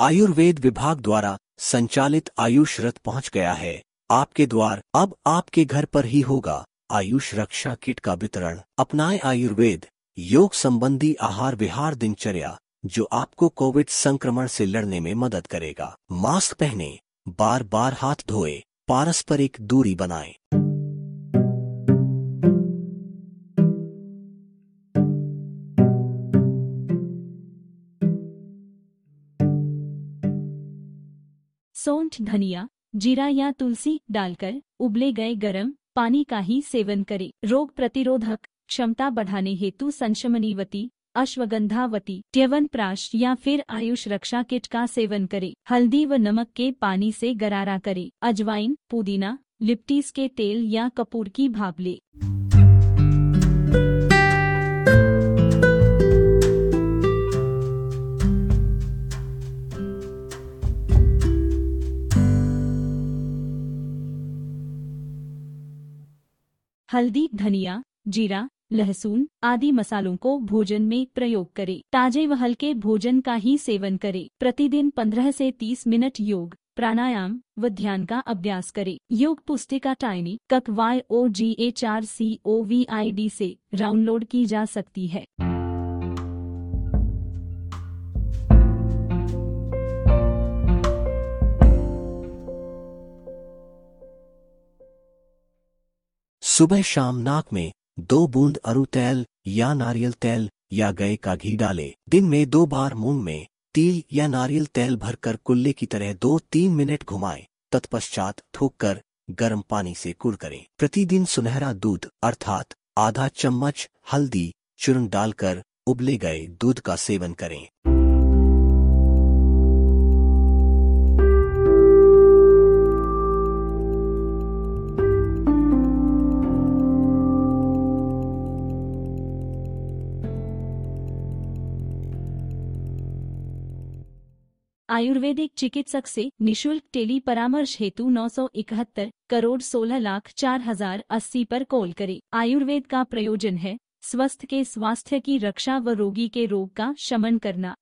आयुर्वेद विभाग द्वारा संचालित आयुष रथ पहुँच गया है। आपके द्वार अब आपके घर पर ही होगा। आयुष रक्षा किट का वितरण, अपनाए आयुर्वेद, योग संबंधी आहार विहार दिनचर्या, जो आपको कोविड संक्रमण से लड़ने में मदद करेगा। मास्क पहने बार बार हाथ धोए, पारस्परिक दूरी बनाएँ। सौंठ धनिया, जीरा या तुलसी डालकर उबले गए गरम पानी का ही सेवन करें। रोग प्रतिरोधक क्षमता बढ़ाने हेतु संशमनीवती, अश्वगंधावती, च्यवनप्राश या फिर आयुष रक्षा किट का सेवन करें। हल्दी व नमक के पानी से गरारा करें। अजवाइन, पुदीना, लिप्टीज के तेल या कपूर की भाप ले। हल्दी, धनिया, जीरा, लहसुन आदि मसालों को भोजन में प्रयोग करें। ताजे व हल्के भोजन का ही सेवन करें। प्रतिदिन 15 से 30 मिनट योग, प्राणायाम व ध्यान का अभ्यास करें। योग पुस्तिका टाइनी, कक Y O G H R C O V I D से डाउनलोड की जा सकती है। सुबह शाम नाक में दो बूंद अरु तेल या नारियल तेल या गए का घी डाले। दिन में दो बार मुँह में तिल या नारियल तेल भरकर कुल्ले की तरह दो तीन मिनट घुमाएँ, तत्पश्चात थूक कर गर्म पानी से कुड़ करें। प्रतिदिन सुनहरा दूध, अर्थात आधा चम्मच हल्दी, चूर्ण डालकर उबले गए दूध का सेवन करें। आयुर्वेदिक चिकित्सक से निशुल्क टेली परामर्श हेतु नौ सौ इकहत्तर करोड़ सोलह लाख चार हज़ार अस्सी पर कॉल करें। आयुर्वेद का प्रयोजन है, स्वस्थ के स्वास्थ्य की रक्षा व रोगी के रोग का शमन करना।